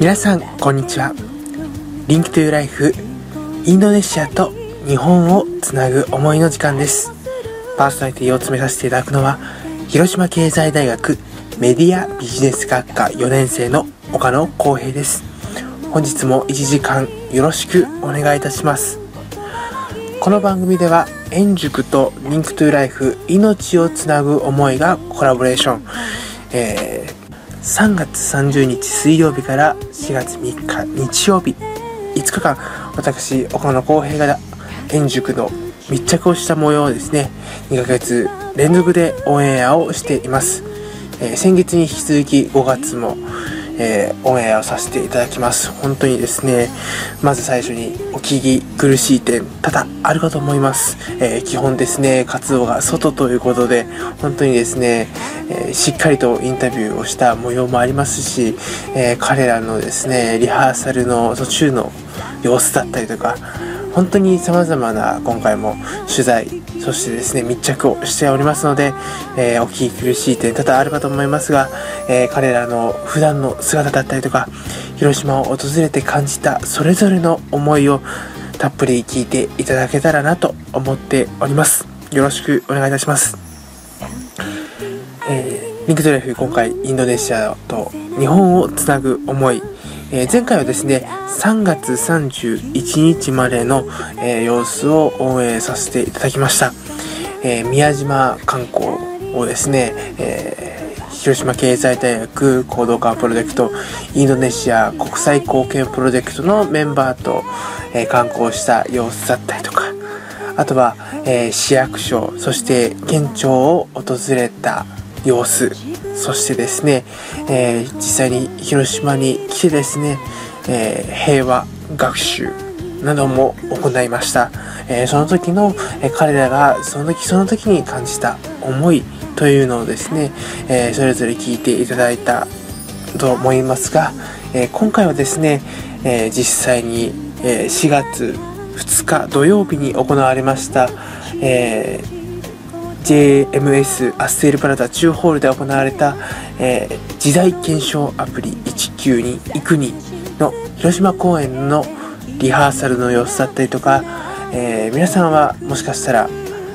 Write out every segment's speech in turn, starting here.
皆さんこんにちは。 Link to Life インドネシアと日本をつなぐ思いの時間です。パーソナリティを務めさせていただくのは広島経済大学メディアビジネス学科4年生の岡野光平です。本日も1時間よろしくお願いいたします。この番組では円塾と Link to Life 命をつなぐ思いがコラボレーション、えー、3月30日水曜日から4月3日日曜日。5日間私岡野浩平が天塾の密着をした模様をですね2ヶ月連続でオンエアをしています、えー、先月に引き続き5月もえー、オンエアをさせていただきます。本当にですねまず最初にお聞き苦しい点多々あるかと思います、えー、基本ですね活動が外ということで本当にですね、えー、しっかりとインタビューをした模様もありますし、え彼らのですねリハーサルの途中の様子だったりとか本当に様々な今回も取材そしてですね密着をしておりますので、えー、お聞き苦しい点多々あるかと思いますが、えー、彼らの普段の姿だったりとか広島を訪れて感じたそれぞれの思いをたっぷり聞いていただけたらなと思っております。よろしくお願いいたします、えー、リンクトレフ今回インドネシアと日本をつなぐ思いえー、前回はですね、3月31日までの、えー、様子を応援させていただきました。えー、宮島観光をですね、え広島経済大学行動化プロジェクト、インドネシア国際貢献プロジェクトのメンバーと、え観光した様子だったりとか、あとは、え市役所、そして県庁を訪れた様子そしてですね、えー、実際に広島に来てですね、えー、平和学習なども行いました、えー、その時の、え彼らがその時その時に感じた思いというのをですね、えそれぞれ聞いていただいたと思いますが、え今回はですね、え実際に、え4月2日土曜日に行われました、えー JMS アッセールプラザ中ホールで行われた、えー、時代検証アプリ192イクニの広島公演のリハーサルの様子だったりとか、えー、皆さんはもしかしたら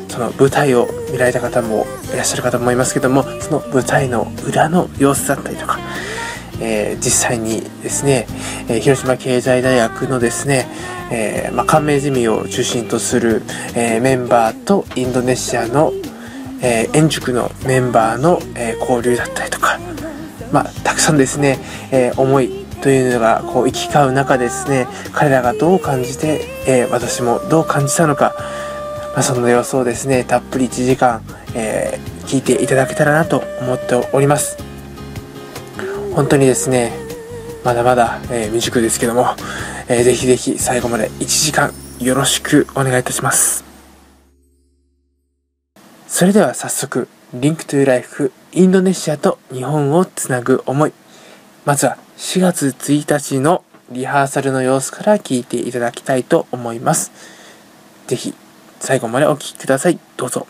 その舞台を見られた方もいらっしゃるかと思いますけどもその舞台の裏の様子だったりとか、えー、実際にですね、え、広島経済大学のですね、えーまあ、関名ゼミを中心とする、えー、メンバーとインドネシアのえー、円塾のメンバーの、えー、交流だったりとか、まあ、たくさんですね、えー、思いというのがこう行き交う中ですね彼らがどう感じて、え私もどう感じたのか、まあ、その様子をですねたっぷり1時間、え聞いていただけたらなと思っております。本当にですねまだまだ、え未熟ですけども、えー、ぜひぜひ最後まで1時間よろしくお願いいたします。それでは早速、 Link to Life インドネシアと日本をつなぐ思い。まずは4月1日のリハーサルの様子から聞いていただきたいと思います。ぜひ最後までお聴きください。どうぞ。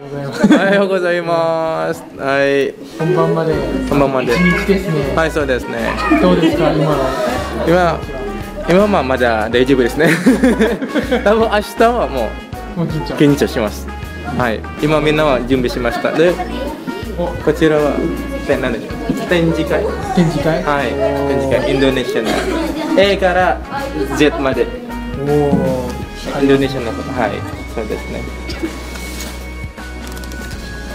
おはようございます。はい。本番まで。本番まで。日ですね。はい、そうですね。どうですか、今今、今はまだ大丈夫ですね。多分明日はもう緊張します。はい、今みんなは準備しました。でこちらは何でしょう展示会。展示会？はい。展示会。インドネシアの。A から Z まで。おインドネシアのはい。そうですね。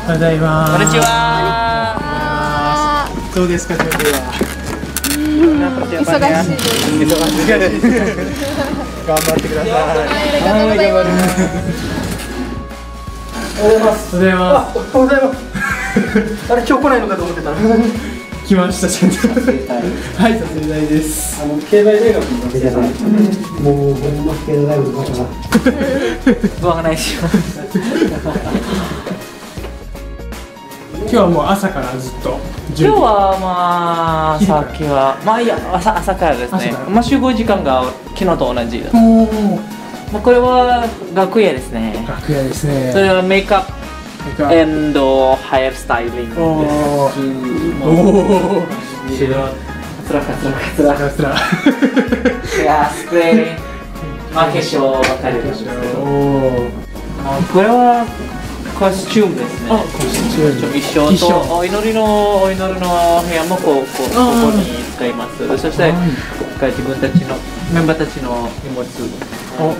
おはようございますこんにちは。どうですか準備は？忙しいです。忙しい。頑張ってください。はい頑張りますおはようございます。おはようございます。おはようございます。あれ今日来ないのかと思ってた。来ましたちゃんと。はい、撮影台です。あの経済大学の学生さん。もうほんま経済大学の方が。ご案内します。今日はもう朝からずっと。今日はまあさっきはまあいや朝朝からですね。まあ集合時間が昨日と同じ。まあ、これは楽屋ですね。楽屋ですね。それはメイクアップ and hair styling です。おもうおお後ろカツラカツラカツラさすがヘアスプレーまあ化粧ばかこれはコスチュームですね。あコスチューム。とお祈りのお祈りの部屋もこうこうここに使います。そして、はい。自分たちのメンバーたちの荷物。お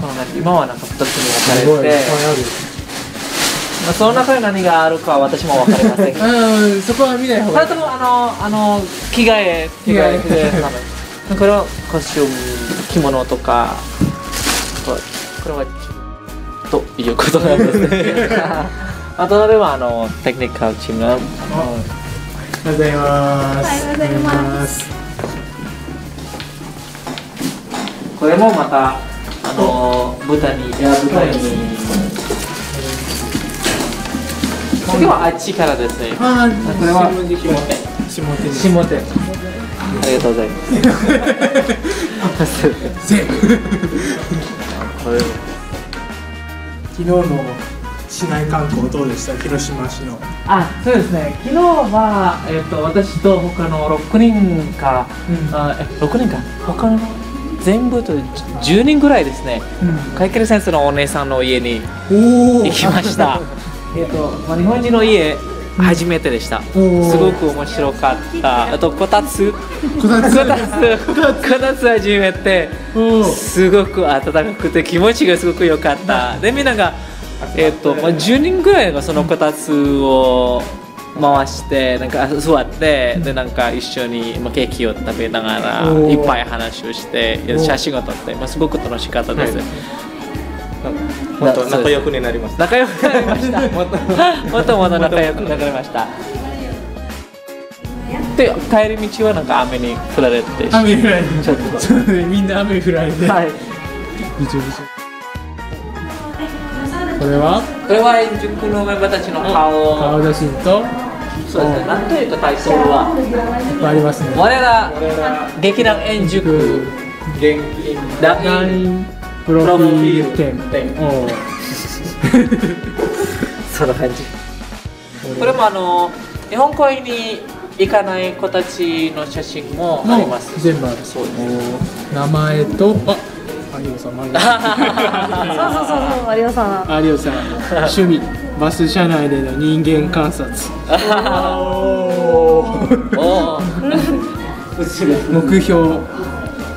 この中今はなんか2つに分かれてまあ、その中に何があるかは私も分かりません。うんそこは見ない方がいい。それともあのあの着替え着替え着替え。なの これはコスチューム着物とか。これこれはということなんですね あとではあのテクニカルチームがおはようございます。おはようございます。これもまたあの豚にいや豚に。次はあっちからですね。あこれは。下手。下手ありがとうございます。昨日の市内観光どうでした？広島市の。あそうですね。昨日は、えっと私と他の6人か、うん。あえ6人か？他の全部と10人ぐらいですねカイケル先生のお姉さんの家に。行きました。えっと、まあ、日本人の家初めてでした、すごく面白かった。あとこたつ。こたつ。こたつ。こたつ初めて。すごく暖かくて気持ちがすごく良かった。でみんなが、えっとまあ、10人ぐらいがそのこたつを回してなんか座ってでなんか一緒にまあケーキを食べながらいっぱい話をして写真を撮って、まあ、すごく楽しかったです、本当仲良くになりました。仲良くなりました。もっともっと仲良くなりました。で帰り道はなんか雨に降られて雨降られて。ちょっと。そうねみんな雨降られて。はい。びちょびちょ。これは？これは円熟のメンバーたちの顔。顔写真と？そうですね。なんというかタイトルはありますね。我ら劇団円熟元団員ラインプロフィール展。そんな感じ。これもあの日本公演に行かない子たちの写真もあります。全部ある。そうです。お名前とあ有吉さんマリオさん。そうそうそうそう有吉さん。有吉さん。趣味バス車内での人間観察。目標。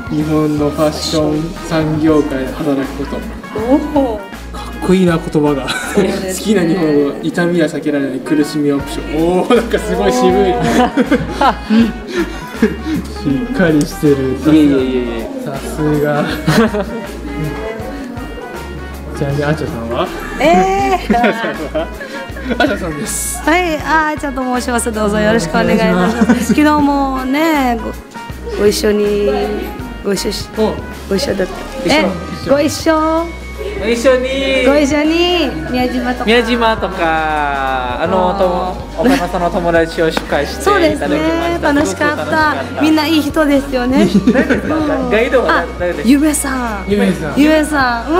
日本のファッション産業界で働くこと。かっこいいな言葉が。ね好きな日本語痛みは避けられない苦しみはオプション。おおなんかすごい渋い。しっかりしてる。いえいえいえいえ。さすがちなみにあちゃさんは？えー、あちゃさんです。はいあーちゃんと申しますどうぞ。よろしくお願いいたします。昨日もねごご一緒にご一緒しお。ご一緒だった。え一緒？ご一緒に。ご一緒に宮島とか。宮島とかあのとも岡野さんの友達を紹介してそうですね。楽しかった。みんないい人ですよね。うん。ガイドはあ誰ですか？ゆめさん。ゆめさん。ゆめさん。うん。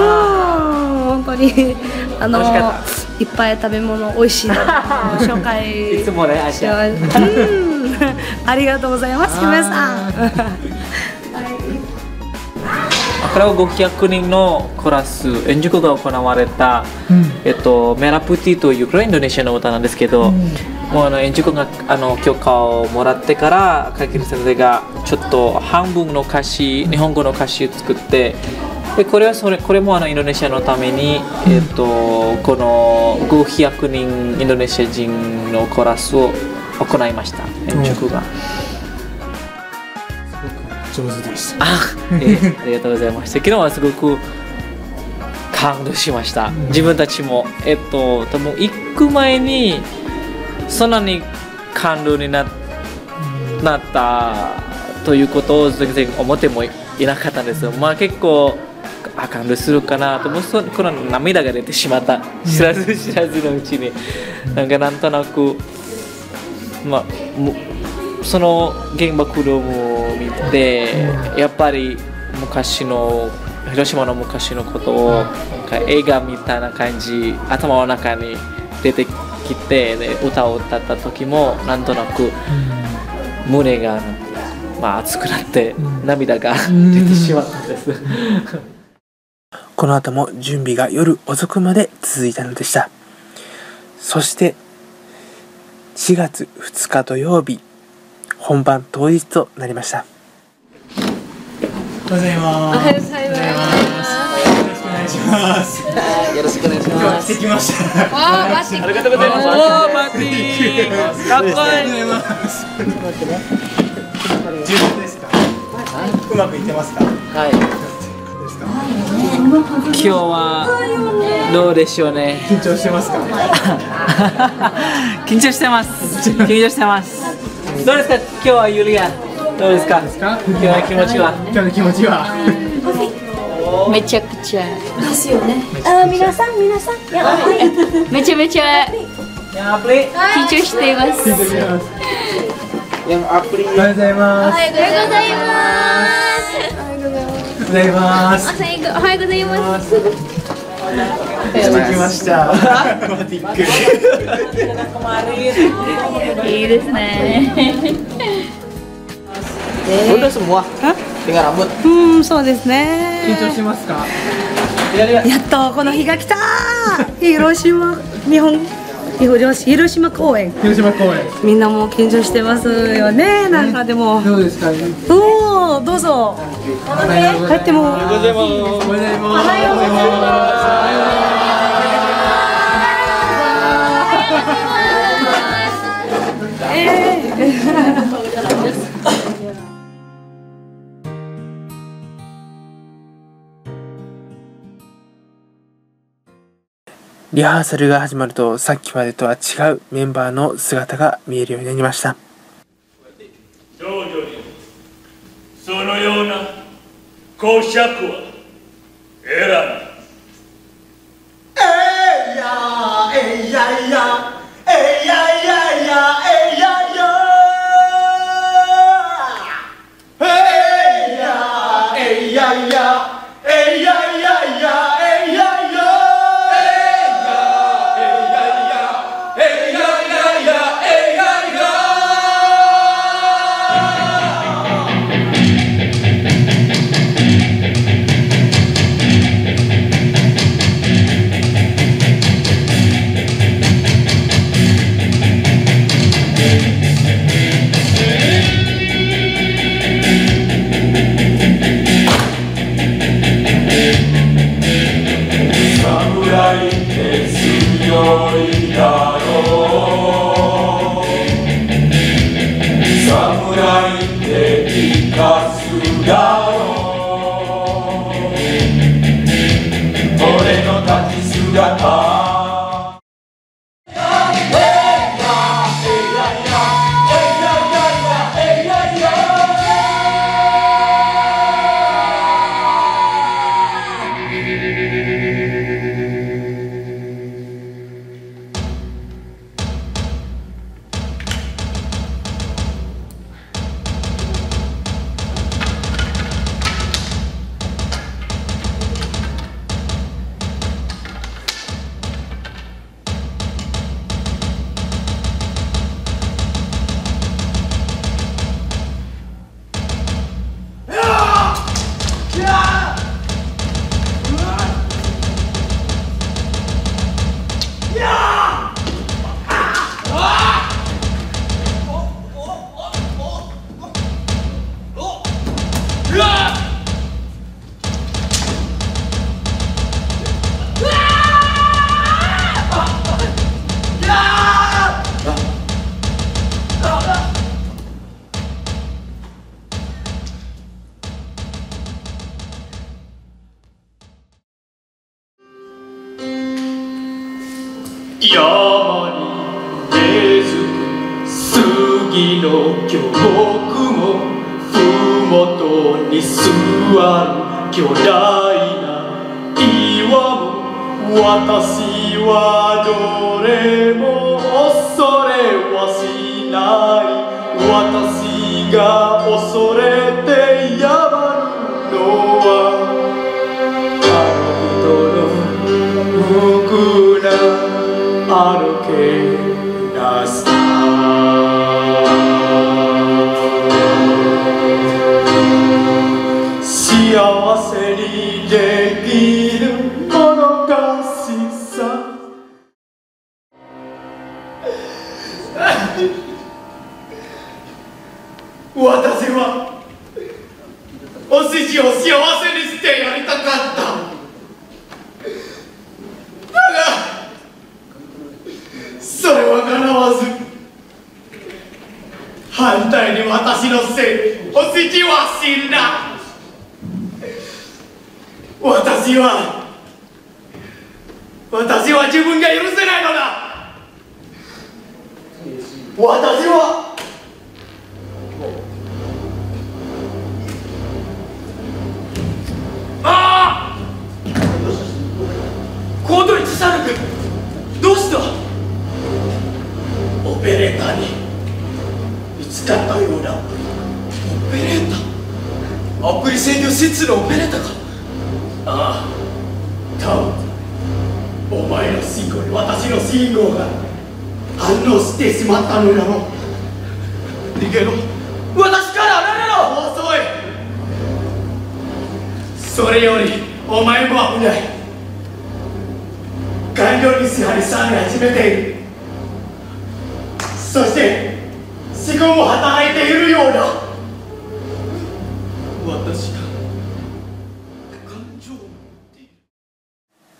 本当に。あのいっぱい食べ物美味しいの 紹介いつもねあしてます。うん。ありがとうございますゆめさんこれは500人のクラス演塾が行われた、えっと、メラプティというこれはインドネシアの歌なんですけど、もうあの演塾があの許可をもらってからカキル先生がちょっと半分の歌詞日本語の歌詞を作ってでこれはそれこれもあのインドネシアのために、えっと、この500人インドネシア人のコラスを行いました演塾が。上手でした。あ、えーありがとうございました。昨日はすごく感動しました。自分たちも、えっと、多分行く前に、そんなに感動にななったということを全然思ってもいなかったんですよ。まあ結構、あ感動するかなと思う。そこの涙が出てしまった。知らず知らずのうちに。なんかなんとなくまあもその原爆ドームを見てやっぱり昔の広島の昔のことをなんか映画みたいな感じ頭の中に出てきてで歌を歌った時もなんとなく胸が、まあ、熱くなって涙が出てしまったんです。この後も準備が夜遅くまで続いたのでした。そして、4月2日土曜日、本番当日となりました。おはようございます。おはようございます。よろしくお願いします。よろしくお願いし今日は来てきました。わあ、マジありがとうございます。おー、マティーかっこいい。ありがとうございます。順調ですか。うまくいってますか。はい。ですか。今日はどうでしょうね。緊張してますか。緊張してます。緊張してます。どうですか今日はユリア。どうですか？か？今日の気持ちは？今日の気持ちは？めちゃくちゃですよね。あ、皆さん、皆さん、いやめちゃめちゃ.緊張しています。緊張してます。おはようございます。おはようございます。おはようございます。おはようございます。してきました。マティック。Kemarin. いいですね。Udah semua. Tinggal rambut. うん、そうですね。緊張してますか？Lihat lihat. やっとこの日が来た。広島、日本、広広島公演。広島公演。みんなもう緊張してますよね。なんかでも、どうですか？おお、どうぞ。帰っても。おはようございます。おはようございます。リハーサルが始まるとさっきまでとは違うメンバーの姿が見えるようになりました。徐々にそのような講釈は選んえいやえいやいやえいやいやいや私が恐れ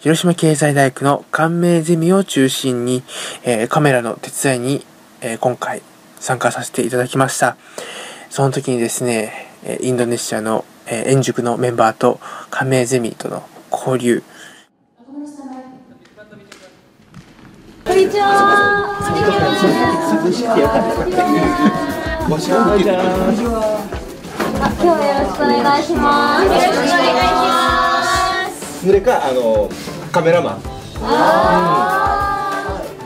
広島経済大学の感銘ゼミを中心に、えーカメラの手伝いに、えー今回参加させていただきました。その時にですね、えーインドネシアの、えー円塾のメンバーと感銘ゼミとの交流、こんにちは。こんにちは。あ、今日は。よろしくお願いします。よろしくお願いします。それかあのカメラマン。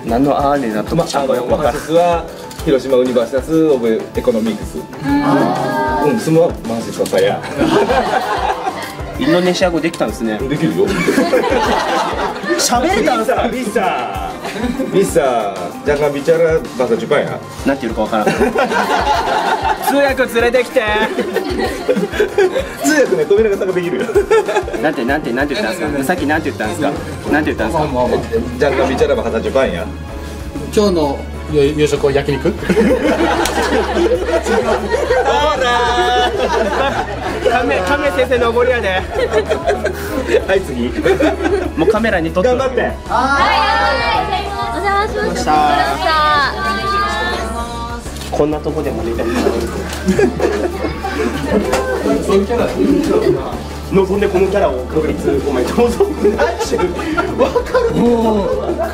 何のあーになっとまあんがよくわからんのマハスは広島ユニバーシタスオブエコノミクス。うん、そのマジソサや。インドネシア語できたんですねできるよ。喋れたんすか？ビッサー。ビッサー。jangan bicara bahasa Jepang ya. なんていうのかわからん 通訳連れてきて通訳ね富永さんができるよ。なんてなんてなんて言ったんですか？さっきなんて言ったんですか？なんて言ったんですか？jangan bicara bahasa Jepang ya. 今日の夕食は焼肉？亀亀先生登りやではい次。もうカメラに撮って頑張って。お邪魔しました。こんなとこでも出て望んでこのキャラを確立お前どうぞ何してるわかる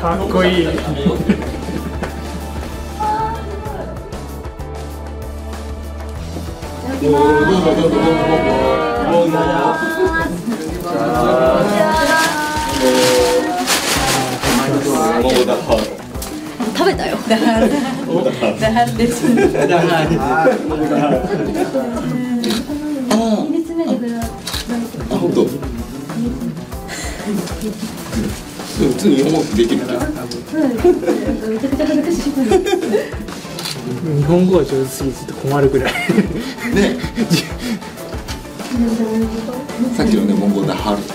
かっこいい食べたよ。ダハル。ダハルです。二列目でこれは。あ本当。普通に日本語できる。めちゃくちゃ恥ずかしい。日本語が上手すぎて困るぐらい。ね。さっきのね、モンゴルダハルって、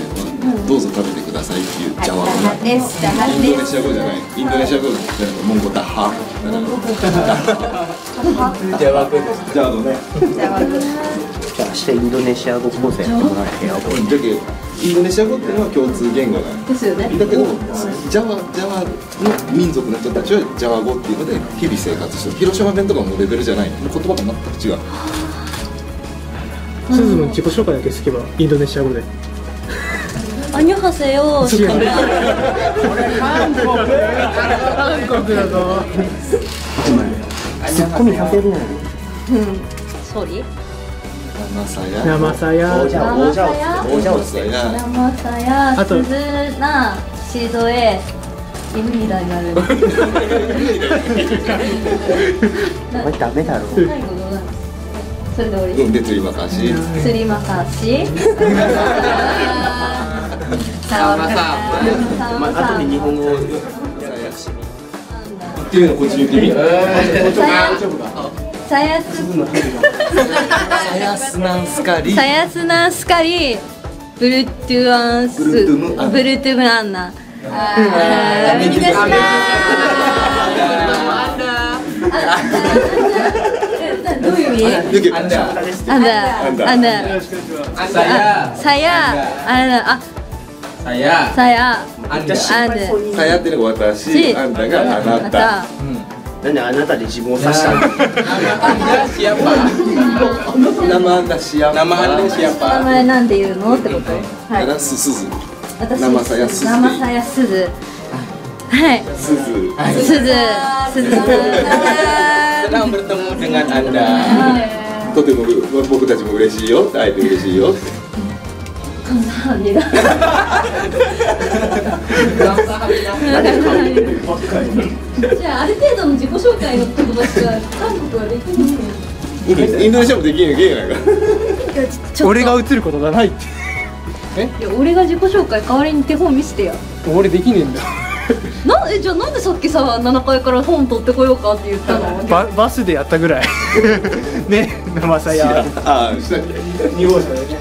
どうぞ食べてくださいっていうジャワ語です。インドネ。シア語じゃない、インドネシア語じゃない、モンゴルダハ ル。ジャワ語です。ジャワ語ね。じゃあ明日インドネシア語講座やってもらえへんやだけどインドネシア語っていうのは共通言語なの。ですよね。だけど、ジャワ、ジャワの民族の人たちはジャワ語っていうので日々生活してる。広島弁とかもレベルじゃない。言葉が全く違う。すずの自己紹介だけすけばインドネシア語で。アニョハセヨ。韓国だぞ。ツッコミさせるやんソリ。生さや。生さや。おじゃおじゃおじゃおさや。生さや。あと鈴な。シドエ。犬みたいになる。お前ダメだろ。それで終わり。うん、で、釣りまかし。すりまかし。さわかさまあ後で日本語をっていうのこっちに言ってみ。さやす。さやすなんすかり。さやすなすかり。ブルトゥアンス。ブルトゥムアンナブルトゥムアンナ。あー、右ですなー。どういう意味？ユキ Anda. Anda Anda Saya. saya Anda ah Saya. saya. Anda. Anda さやっていうのが私あんたがあなたなんであなたで自分を指したの Nama Anda siapa? 生あんたしや Nama Anda 名 siapa? 前なんて言うのってことはいあらすすず私生さやすず生さやすずはいすずすずすず Senang bertemu dengan Anda. とても僕たちも嬉しいよって会えて嬉しいよってじゃあある程度の自己紹介の友達が韓国はできるんですよインドネシアもできんの？ゲーないからちょっと。俺が映ることがないって。いや俺が自己紹介代わりに手本見せてや。俺できねえんだ。なえじゃあなんでさっきさ7階から本取ってこようかって言ったの？ババスでやったぐらい。ね生さや。ああしたっけ2号車でね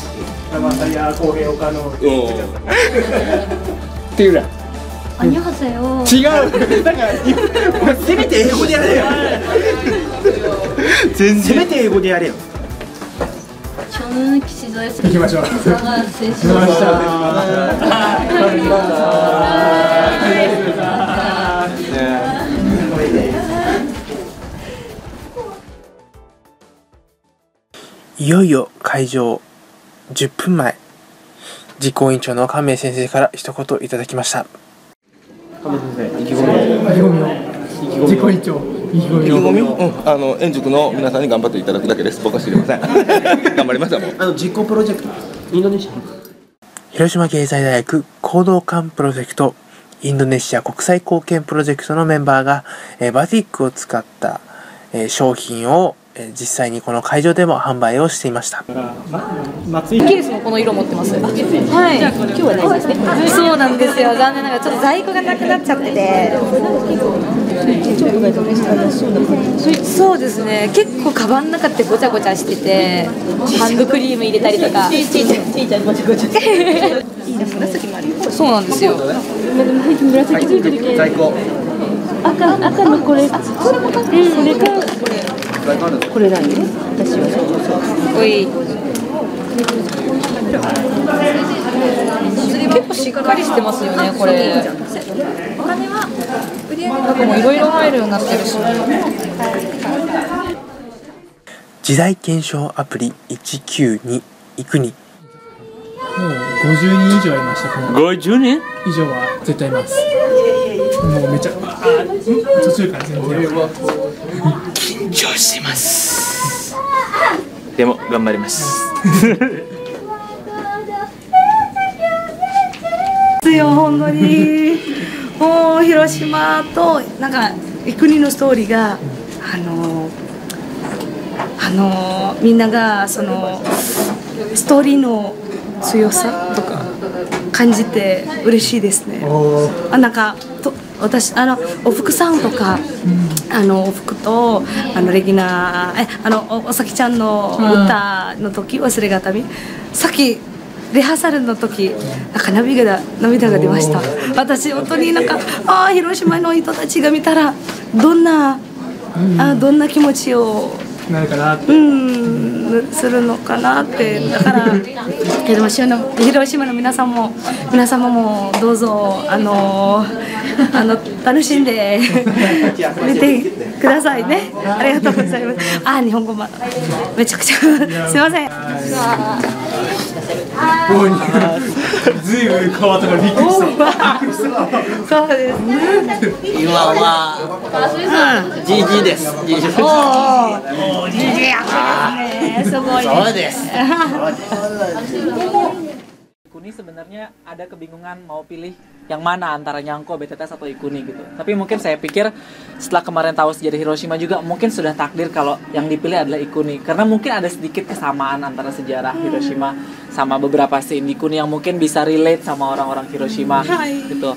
や公平の。っていうな。あにゃはせよ。違う。だから、せめて英語でやれよ。全然。せめて英語でやれよ。行きましょう。いよいよ会場10分前。実行委員長の亀井先生から一言いただきました。自己委員長意気込み？意気込み、うん、あの円塾の皆さんに頑張っていただくだけです。僕は知りません。頑張りましたも。んあの実行プロジェクト。インドネシア。広島経済大学行動館プロジェクトインドネシア国際貢献プロジェクトのメンバーが、えーバティックを使った、えー商品を、えー実際にこの会場でも販売をしていました。ケースもこの色持ってます。はい。今日はないですね。そうなんですよ。残念ながらちょっと在庫がなくなっちゃって。て。そうですね。結構カバンの中ってごちゃごちゃしてて、ハンドクリーム入れたりとか。ちいちい。ちゃんちいちゃんごちゃごちゃ。そうなんですよ。在庫。赤赤のこれ。これもかっこいい。それかこれ。これ何？私はかっこい。結構しっかりしてますよねこれ。なんかもういろいろ入るようになってるし。時代検証アプリ192いくにもう50人以上いましたこの50年以上は絶対いますもうめちゃああ途中から全然緊張してます。でも頑張ります。ですよ本当に。もう広島となんか国のストーリーがあのあのみんながそのストーリーの強さとか感じて嬉しいですね。あなんかと私あのおふくさんとか、あのおふくとあのレギナえあのおおさきちゃんの歌の時忘れがたみ。さっきリハーサルの時なんか涙が涙が出ました。私本当になんかああ広島の人たちが見たらどんな、あどんな気持ちをなるかなって。うんするのかなって。だから広島の広島の皆さんも皆様もどうぞあのあの楽しんで見てくださいね。ありがとうございます。あ日本語まめちゃくちゃすいません。ずい。ぶん変わったからびっくりした。そうです。ね今は GG です GG です。おお、じじやね、すごいね。そうです。Ikuni sebenarnya ada kebingungan mau pilih yang mana antara Nyangko, BTTS atau Ikuni gitu. Tapi mungkin saya pikir setelah kemarin tahu sejarah Hiroshima juga mungkin sudah takdir kalau yang dipilih adalah Ikuni. Karena mungkin ada sedikit kesamaan antara sejarah Hiroshima sama beberapa scene Ikuni yang mungkin bisa relate sama orang-orang Hiroshima gitu.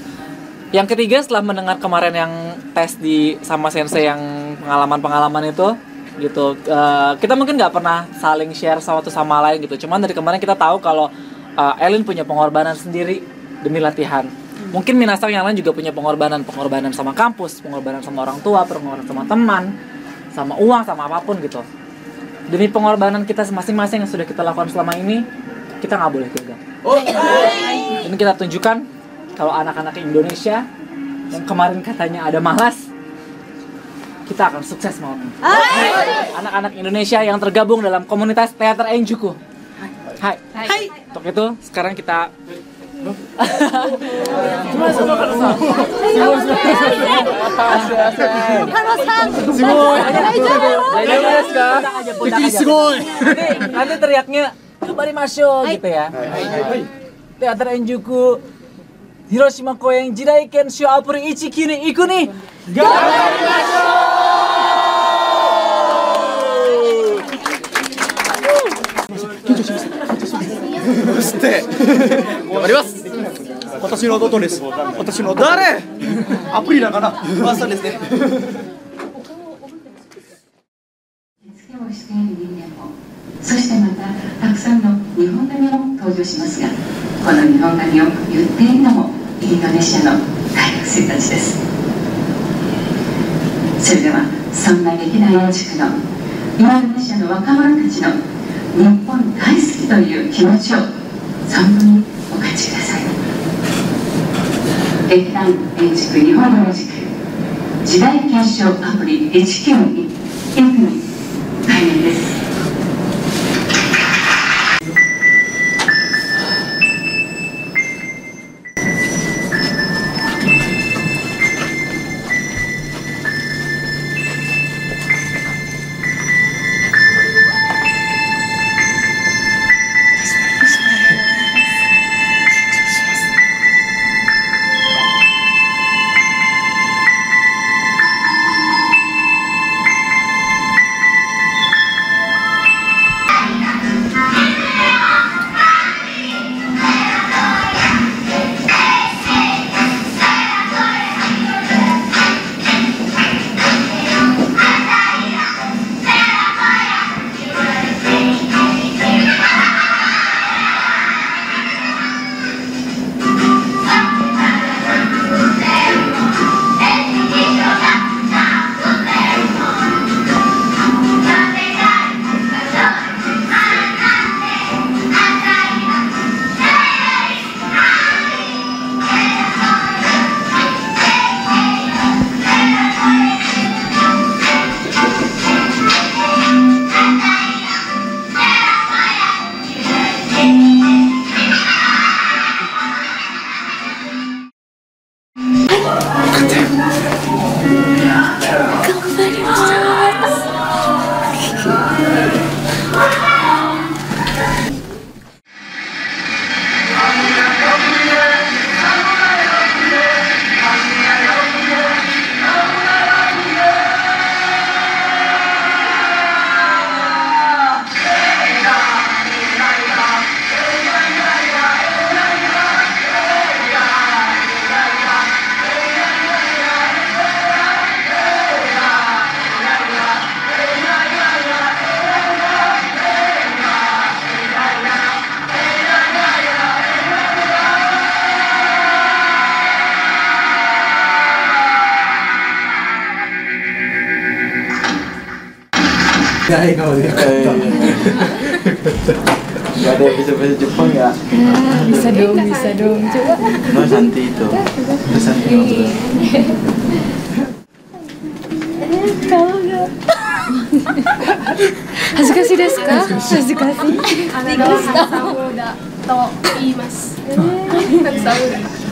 Yang ketiga setelah mendengar kemarin yang tes di sama sensei yang pengalaman-pengalaman itu gitu eh, kita mungkin nggak pernah saling share sama satu sama lain gitu. Cuman dari kemarin kita tahu kalau eh, Elin punya pengorbanan sendiri demi latihan mungkin Minasang yang lain juga punya pengorbanan pengorbanan sama kampus pengorbanan sama orang tua pengorbanan sama teman sama uang sama apa pun gitu. Demi pengorbanan kita masing-masing yang sudah kita lakukan selama ini kita nggak boleh gagal. Ini kita tunjukkan kalau anak-anak Indonesia yang kemarin katanya ada malas kita akan sukses malam ini. Anak-anak Indonesia yang tergabung dalam komunitas teater Enjuku. Hai. Hai. Untuk itu sekarang kita すごい大丈夫ですかびっくりすごい nanti teriaknya kembali masuk gitu ya. Teater Enjuku Hiroshima Koen Jiraiken Shio Apuri Ichikini Ikuni. Gambarimashou Ichi Kini Iku nih. 付けをしている人間も。そしてまたたくさんの日本髪も登場しますがこの日本髪を言っているのもインドネシアの大学生たちです。それではそんな劇団四軸のインドネシアの若者たちの日本大好きという気持ちを存分にお感じください。劇団建築日本の軸時代検証アプリ192インフに開演です。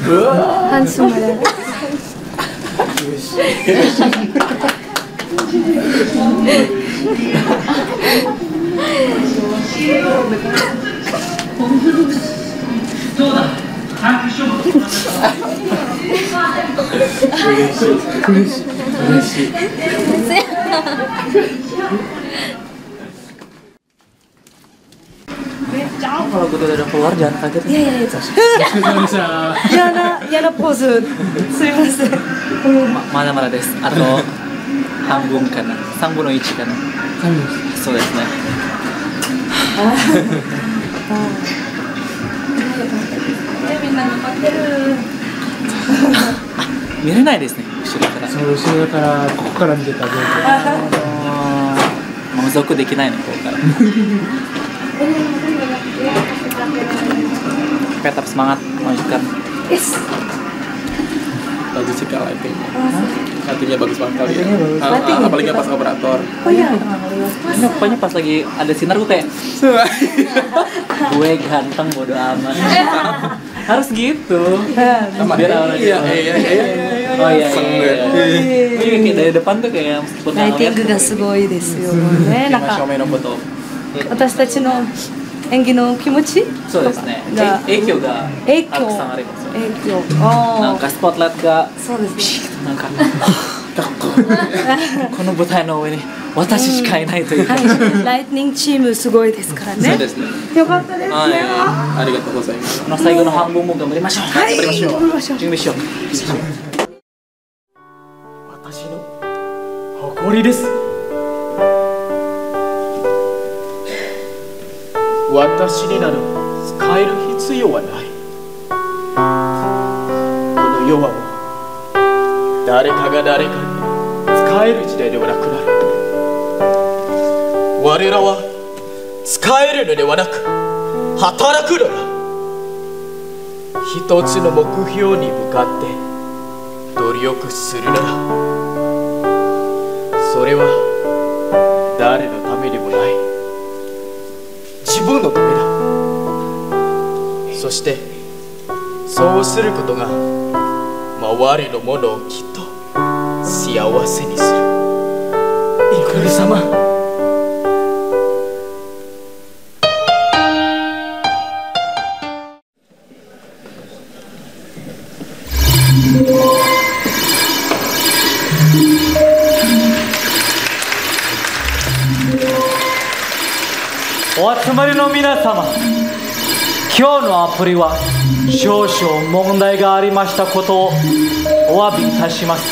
ムだ。ハンスムだ。Kalau gue udah keluar jangan kaget. Iya, iya, iya. Yana, Yana pose. すいません。まだまだです。あと半分かな。三分の一かな。そうですね。みんな頑張ってる。見れないですね。後ろから。そう後ろからここから見てたらどうかももう続できないねここから Oke, tetap semangat melanjutkan. Yes. bagus sih kak lightingnya lightingnya bagus banget kali ya Lightingnya bagus. Ah, ah, Lighting apalagi pas operator Oh iya. Ini pokoknya pas lagi ada sinar gue kayak gue ganteng bodo amat. Harus gitu. Sama Biar dia. orang Iya, gitu. iya, iya, iya. Oh iya Seng iya. gue. iya. Ini kayak dari depan tuh kayak meskipun ライティングがすごいですよね。なんか今正面のことを私たちの 演技の気持ち？そうですね。影響が影たくさん響ありますよ。影響。あなんかスポットライトがそうですね。なんか この舞台の上に私しかいないというか。はい。ライトニングチームすごいですからね。そうですねよかったですね。はいありがとうございますこの最後の半分も頑張りましょう。はい頑張りましょう。頑張りましょう準備しよう。私の誇りです私になど使える必要はない。この世はもう誰かが誰かに使える時代ではなくなる。我らは使えるのではなく働くのだ。一つの目標に向かって努力するのだ。それは誰のためでもない。分のためだ。そしてそうすることが周りのものをきっと幸せにする。イクル様。の皆様今日のアプリは少々問題がありましたことをお詫びいたします。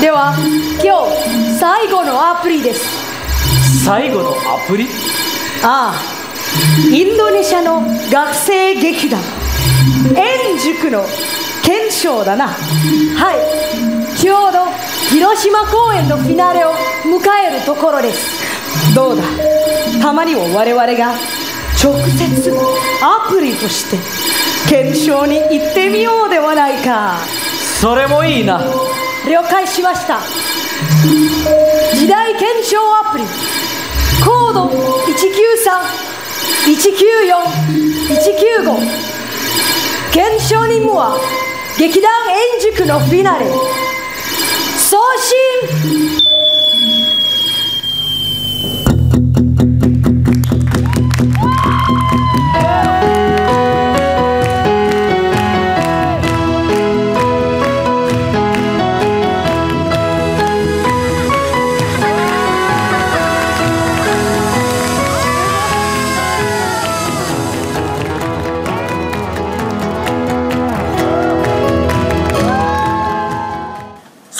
では今日最後のアプリです。最後のアプリ？ああインドネシアの学生劇団円塾の検証だな。はいちょうど広島公演のフィナーレを迎えるところです。どうだ？たまには我々が直接アプリとして検証に行ってみようではないか。それもいいな。了解しました。時代検証アプリ。コード193-194-195検証任務は劇団円塾のフィナーレ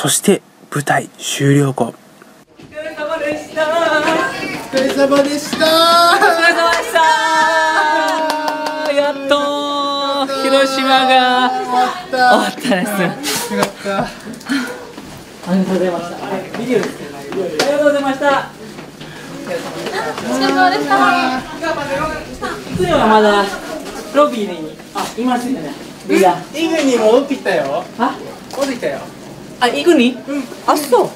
そして舞台終了後。お疲れ様でした。お疲れ様でした。やっと広島が終わった。です。よかった。ありがとうございました。ビデオですけどありがとうございました。お疲れ様でした。つよはまだロビーに。あいますよね。いやイグに戻ってきたよ。あ？戻ってきたよあ行くに？うん。あそう。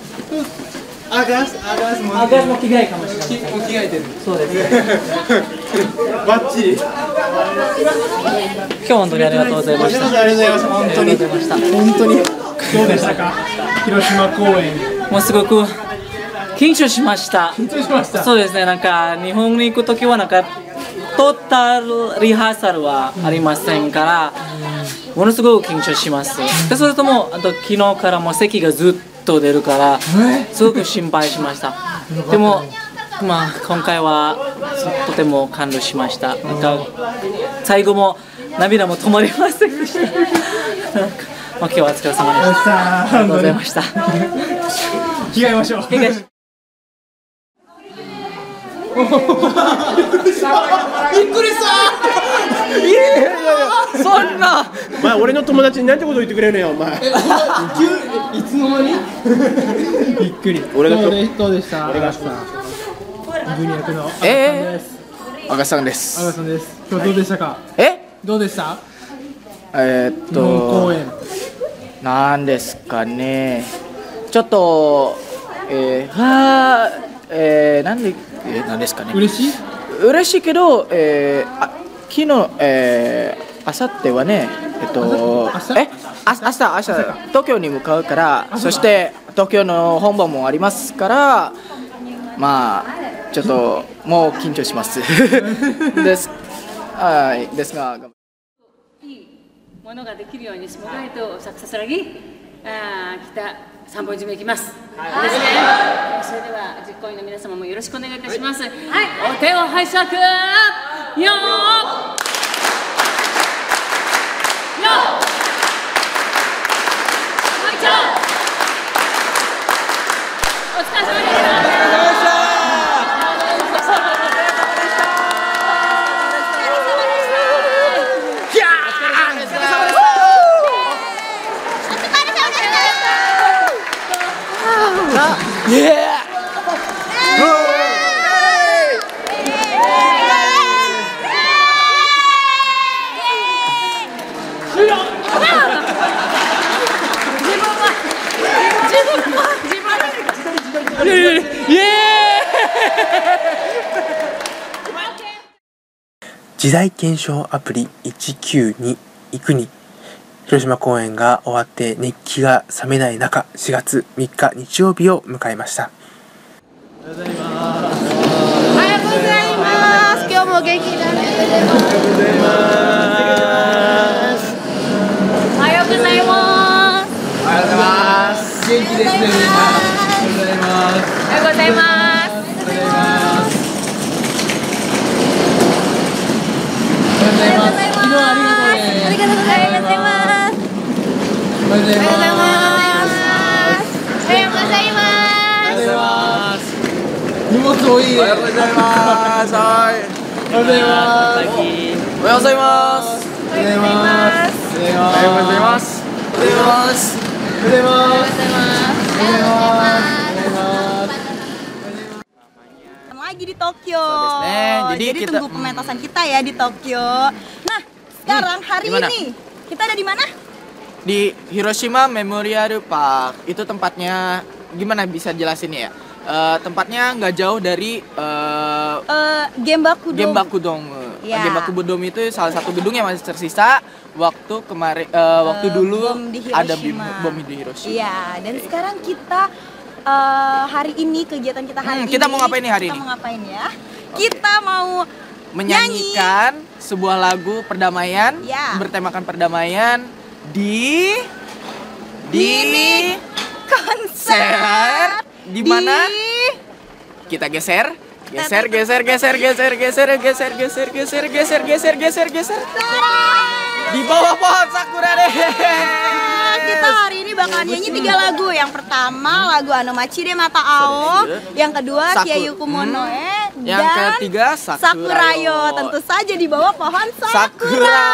アガスアガスもあガスも着替えかもしれない着替えてるそうです。バッチリ。今日本当にありがとうございました。ありがとうございました。本当に。ありがとうございました本当に。どうでしたか？広島公演。もうすごく緊張しました。緊張しました。そうですね、なんか日本に行くときはなんかトータルリハーサルはありませんから、ものすごく緊張します。でそれともあと昨日からも咳がずっと出るから、すごく心配しました。でもまあ今回はとても感動しました。なんか最後も涙も止まりませんでした。まあ今日はお疲れ様でした。ありがとうございました。着替えましょう着替えくりした。いやいやいやそんな。お前俺の友達になんてこと言ってくれるのよお前。いつの間に？びっくり。俺がどうでどうでした。俺が赤さんブニ役のえです。赤さんです。赤さんです。今日どうでしたか？えどうでした？えーっと。演。なんですかね。ちょっとえー、はあえー、なんでえー、なんですかね。嬉しい？嬉しいけど、えー、あ昨日、えー、あさってはね、えっと、えあ明日、明日、東京に向かうから、そして東京の本番もありますから、まあ、ちょっと もう緊張します。です。はい、ですが、ものができるようにしもがいとささらぎあー北三本締めいきます。ですね。それでは実行委員の皆様もよろしくお願いいたします。はい。お手を拝借。よー。よー。会長。お疲れ様でした。イエ終了。自分は自分は自分はイエーイ時代検証アプリ192行くに広島公演が終わって熱気が冷めない中4月3日日曜日を迎えましたおはようございます。今日も元気だね。おはようございます。おはようございます元気ですねみんなおはようございますおはようございます。荷物多いねおはようございますはいおはようございますおはようございます。おはようございますおはようございますおはようございます。おはようございますおはようございますおはようございますlagi di Tokyo. nih, jadi Jadi, kita- tunggu pementasan kita ya di Tokyo. Nah, sekarang hari gimana? ini kita ada di mana? Di Hiroshima Memorial Park itu tempatnya gimana bisa jelasin ya? Eh, tempatnya nggak jauh dari eh, Eh, Gembaku Dome. Gembaku Dome. Ya. Gembaku Dome itu salah satu gedung yang masih tersisa waktu kemarin eh, waktu Eh, dulu bom di ada bom, bom di Hiroshima. Iya, dan sekarang kita eh, hari ini kegiatan kita hari Hmm, ini. kita mau ngapain nih hari kita ini? mau ngapain ya? Kita mau Menyanyikan sebuah lagu perdamaian Ya. bertemakan perdamaian di di konser di mana kita geser geser geser geser geser geser geser geser geser geser geser geser geser di bawah pohon sakura deh Nah, kita hari ini bakal nyanyi tiga lagu. Yang pertama lagu Anomachi de Mata Ao, yang kedua Saku- Kiayu Kumonoe, yang ketiga Sakurayo. Sakurayo. Tentu saja di bawah pohon sakura. sakura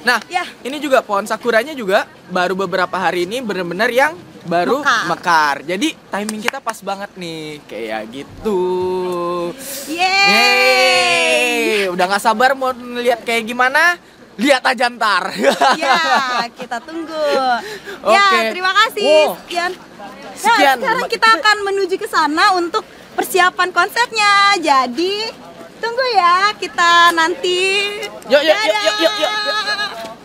nah Ya. ini juga pohon sakuranya juga baru beberapa hari ini benar-benar yang baru Mekar. mekar. Jadi timing kita pas banget nih, kayak gitu. Yeay. Yeay, udah nggak sabar mau ngeliat kayak gimana? Lihat aja ntar. Ya, kita tunggu. Oke. Ya, terima kasih. Wow. Sekian. Nah, Sekian. sekarang kita akan menuju ke sana untuk persiapan konsernya. Jadi, tunggu ya kita nanti. Yuk, yuk, yuk, yuk, yuk, yuk.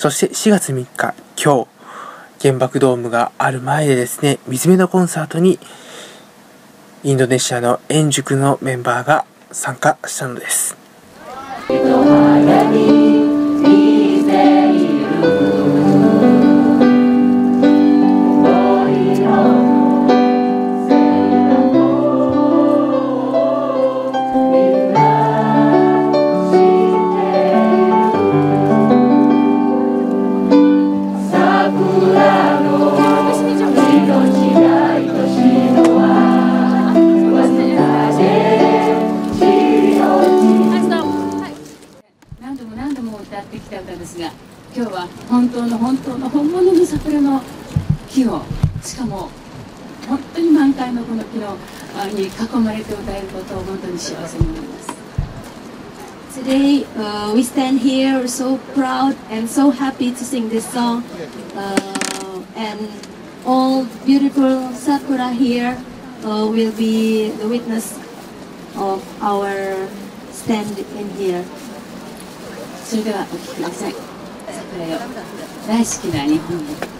そして4月3日今日原爆ドームがある前でですね水辺のコンサートにインドネシアの円塾のメンバーが参加したのです。当の本当の本物の桜の木をしかも本当に満開のこの木のあに囲まれて歌えることを本当に幸せに思います Today, uh, we stand here so proud and so happy to sing this song. Uh, and all beautiful sakura here uh, will be the witness of our stand in here. それではお聴きください桜よ 大好きな日本で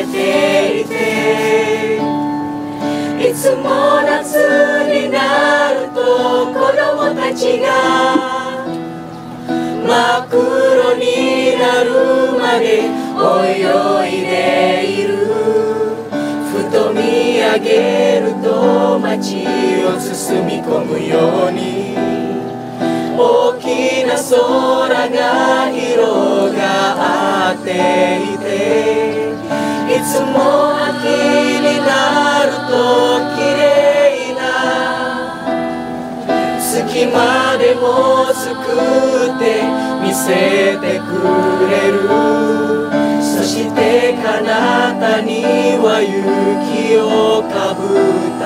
ていていつも夏になると子供たちが。真っ黒になるまで泳いでいる。ふと見上げると街を包み込むように。大きな空が広がっていて。いつも秋になると綺麗な。隙間でもすくって見せてくれる。そして彼方には雪をかぶった。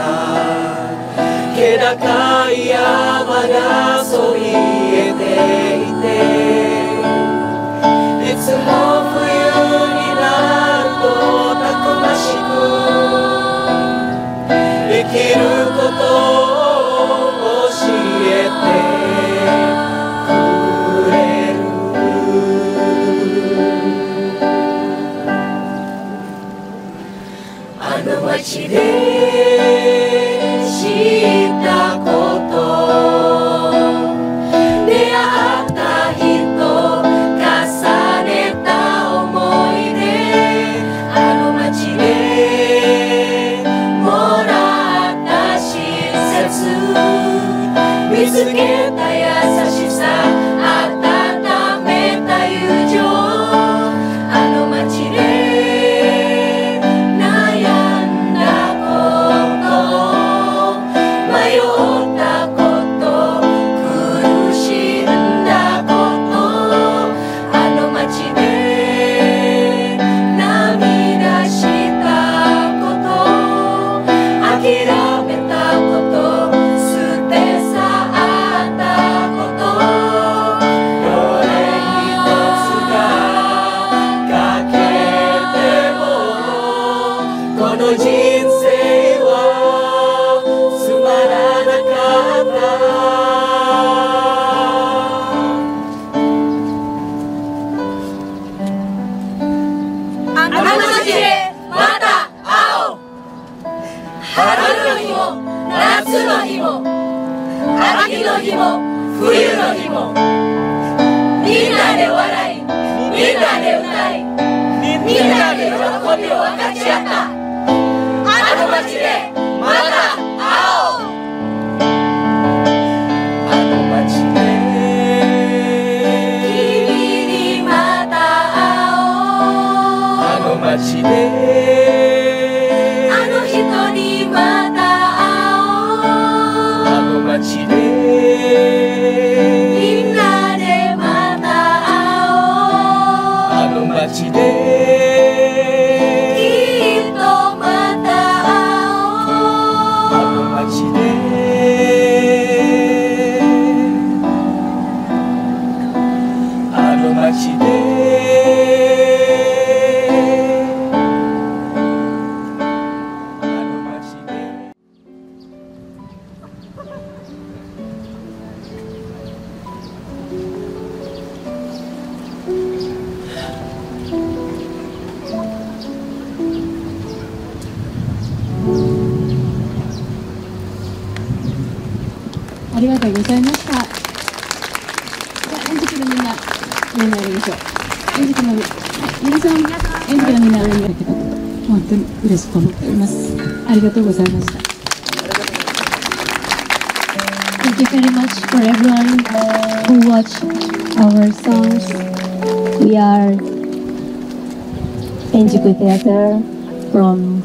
気高い山がそびえていて。いつもけることを教えてくれる。あの街で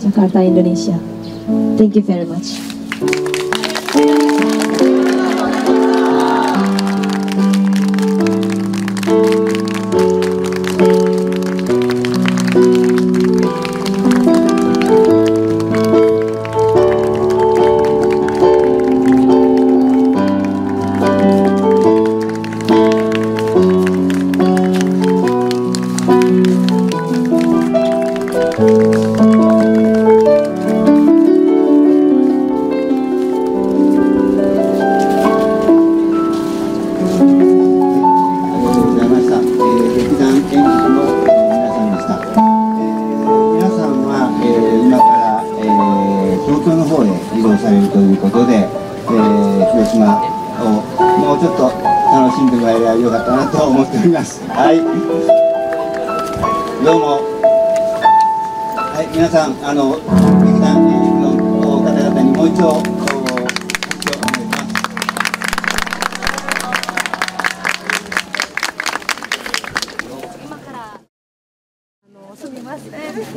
Jakarta, Indonesia. Thank you very much. と思っております。はい。どうも。はい、皆さん、あの、劇団演劇の方々にもう一度、お告知をお願いします。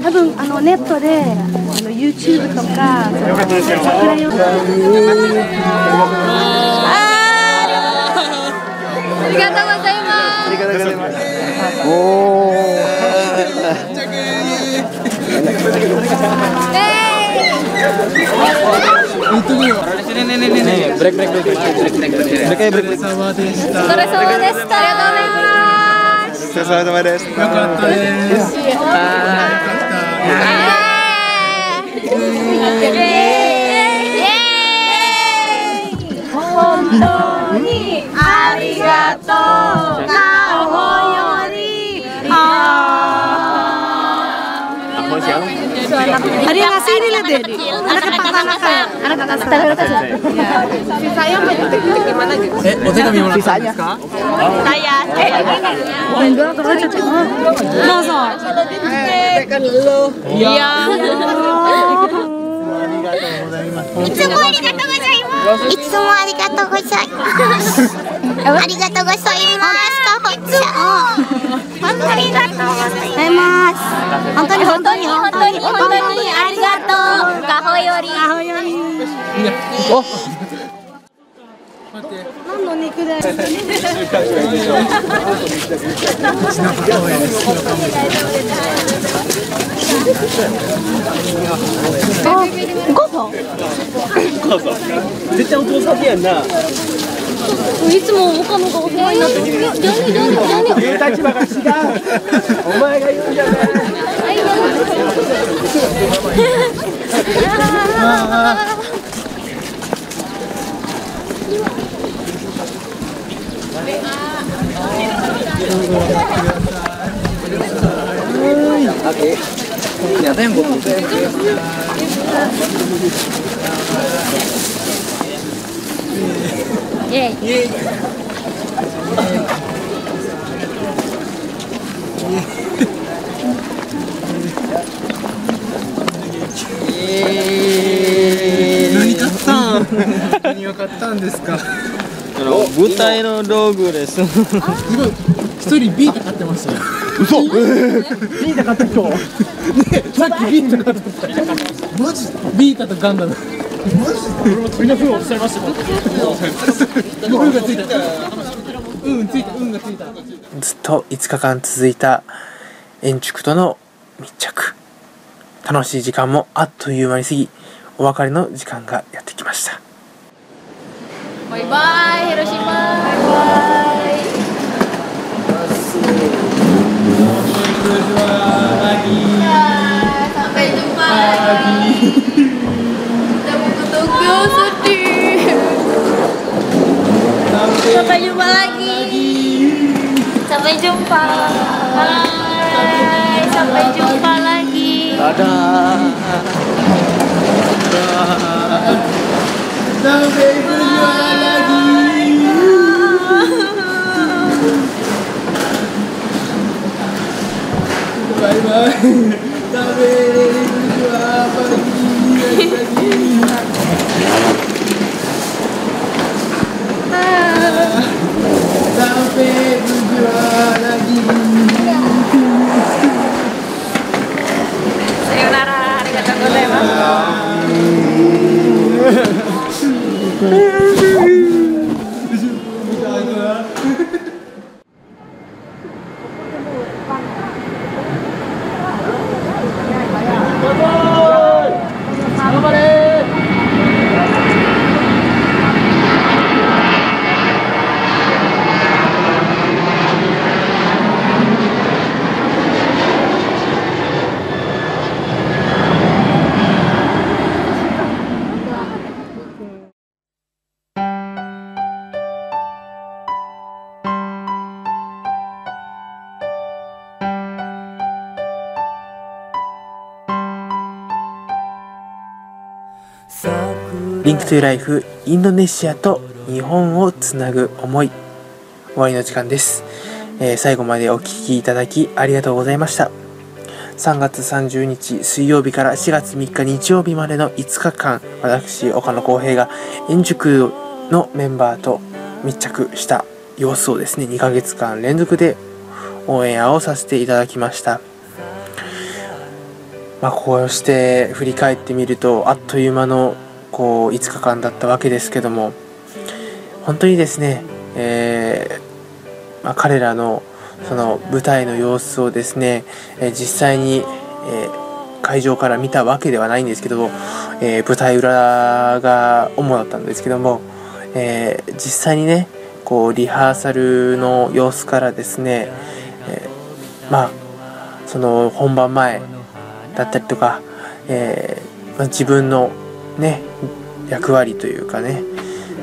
多分あのネットであの YouTube とかよかったですよ桜よねえねえねえねえね Ada yang ngasih ini lihat deh. Anak tetangga saya. Anak tetangga saya. Sisanya sampai titik-titik di gitu? Eh, ototnya kami mulai. Sisanya. Saya. Oh, oh. Eh, enggak kalau cocok. Masa? Eh, kan lu. Iya. iya. いつもありがとうございます。いつもありがとうございます。ありがとうございます。かほちゃん。本当にありがと。うございます。本当に本当に本当に本当にありがと。う。かほより。かほより。何の肉だよ。お母さん。絶対お父さんやんな。いつも岡野がお世話になってる。何何何立場が違う。お前が言うんじゃない。Ya tengo. Eh 何買ったん？何を買ったんですか？舞台の道具です。すごい一人ビータ買ってましたよ。嘘。ビータ買った人ねえさっきビータ買った。マジ？ビータとガンダムましたもん運がついた運ついた運がついたずっと5日間続いた円竹との密着楽しい時間もあっという間に過ぎお別れの時間がやってきましたバイバイ、広島。バイバイ。Sampai jumpa lagi. Sedih. Sampai jumpa lagi. Sampai jumpa. Hai, sampai jumpa lagi. Dadah. Sampai berjumpa lagi Bye bye Sampai Sampai berjumpa lagi Sayonara, arigatou gozaimasu. トゥライフインドネシアと日本をつなぐ思い。終わりの時間です、えー最後までお聴きいただきありがとうございました。3月30日水曜日から4月3日日曜日までの5日間私岡野浩平が円塾のメンバーと密着した様子をですね2ヶ月間連続でオンエアをさせていただきました。まあ、こうして振り返ってみるとあっという間のこう5日間だったわけですけども本当にですね、えーまあ、彼らのその舞台の様子をですね、えー実際に、えー会場から見たわけではないんですけど、えー舞台裏が主だったんですけども、えー実際にねこうリハーサルの様子からですね、えーまあその本番前だったりとか、えーまあ自分のね役割というかね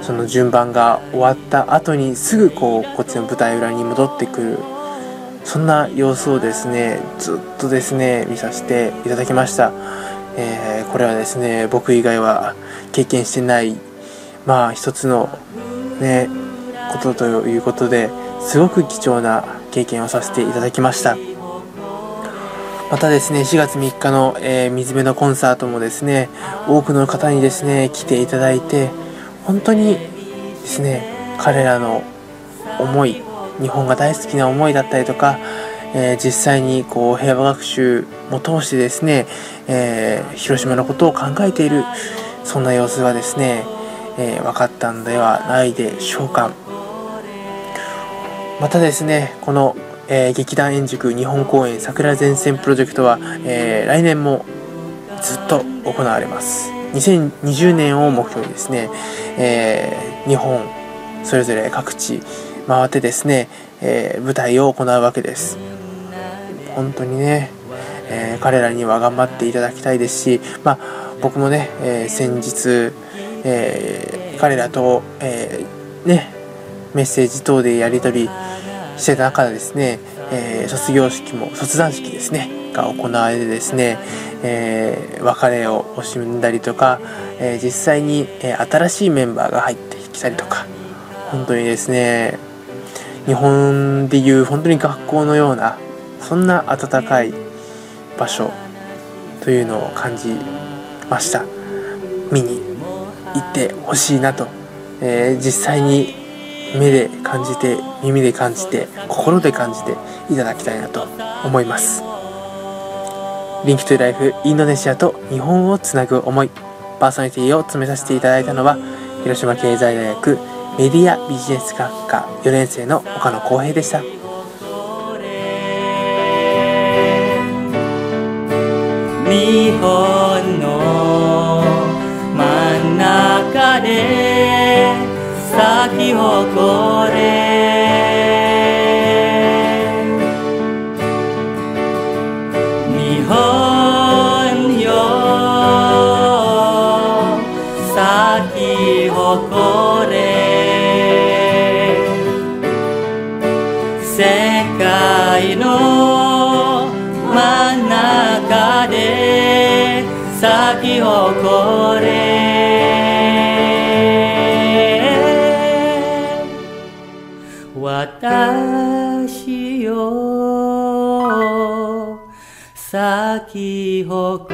その順番が終わった後にすぐこうこっちの舞台裏に戻ってくる。そんな様子をですねずっとですね見させていただきました、えーこれはですね僕以外は経験してないまあ一つのねことということですごく貴重な経験をさせていただきました。またですね4月3日の、えー水辺のコンサートもですね多くの方にですね来ていただいて本当にですね彼らの思い日本が大好きな思いだったりとか、えー実際にこう平和学習も通してですね、えー広島のことを考えているそんな様子がですね、え分かったんではないでしょうか。またですねこの、えー劇団円塾日本公演桜前線プロジェクトは、えー来年もずっと行われます。2020年を目標にですね、えー日本それぞれ各地回ってですね、えー舞台を行うわけです。本当にね、えー彼らには頑張っていただきたいですし、まあ、僕もね、えー先日、え彼らと、えね、メッセージ等でやり取りしてた中でですね、えー卒業式も卒団式ですねが行われてですね、えー別れを惜しんだりとか、えー実際に、え新しいメンバーが入ってきたりとか本当にですね日本でいう本当に学校のようなそんな温かい場所というのを感じました。見に行ってほしいなと、え実際に目で感じて耳で感じて心で感じていただきたいなと思います。 Link to Life インドネシアと日本をつなぐ思いパーソナリティを務めさせていただいたのは広島経済大学メディアビジネス学科4年生の岡野浩平でした。日本の真ん中で咲き誇れ日本よ咲き誇れ。世界の真ん中で咲き誇れ。私を咲き誇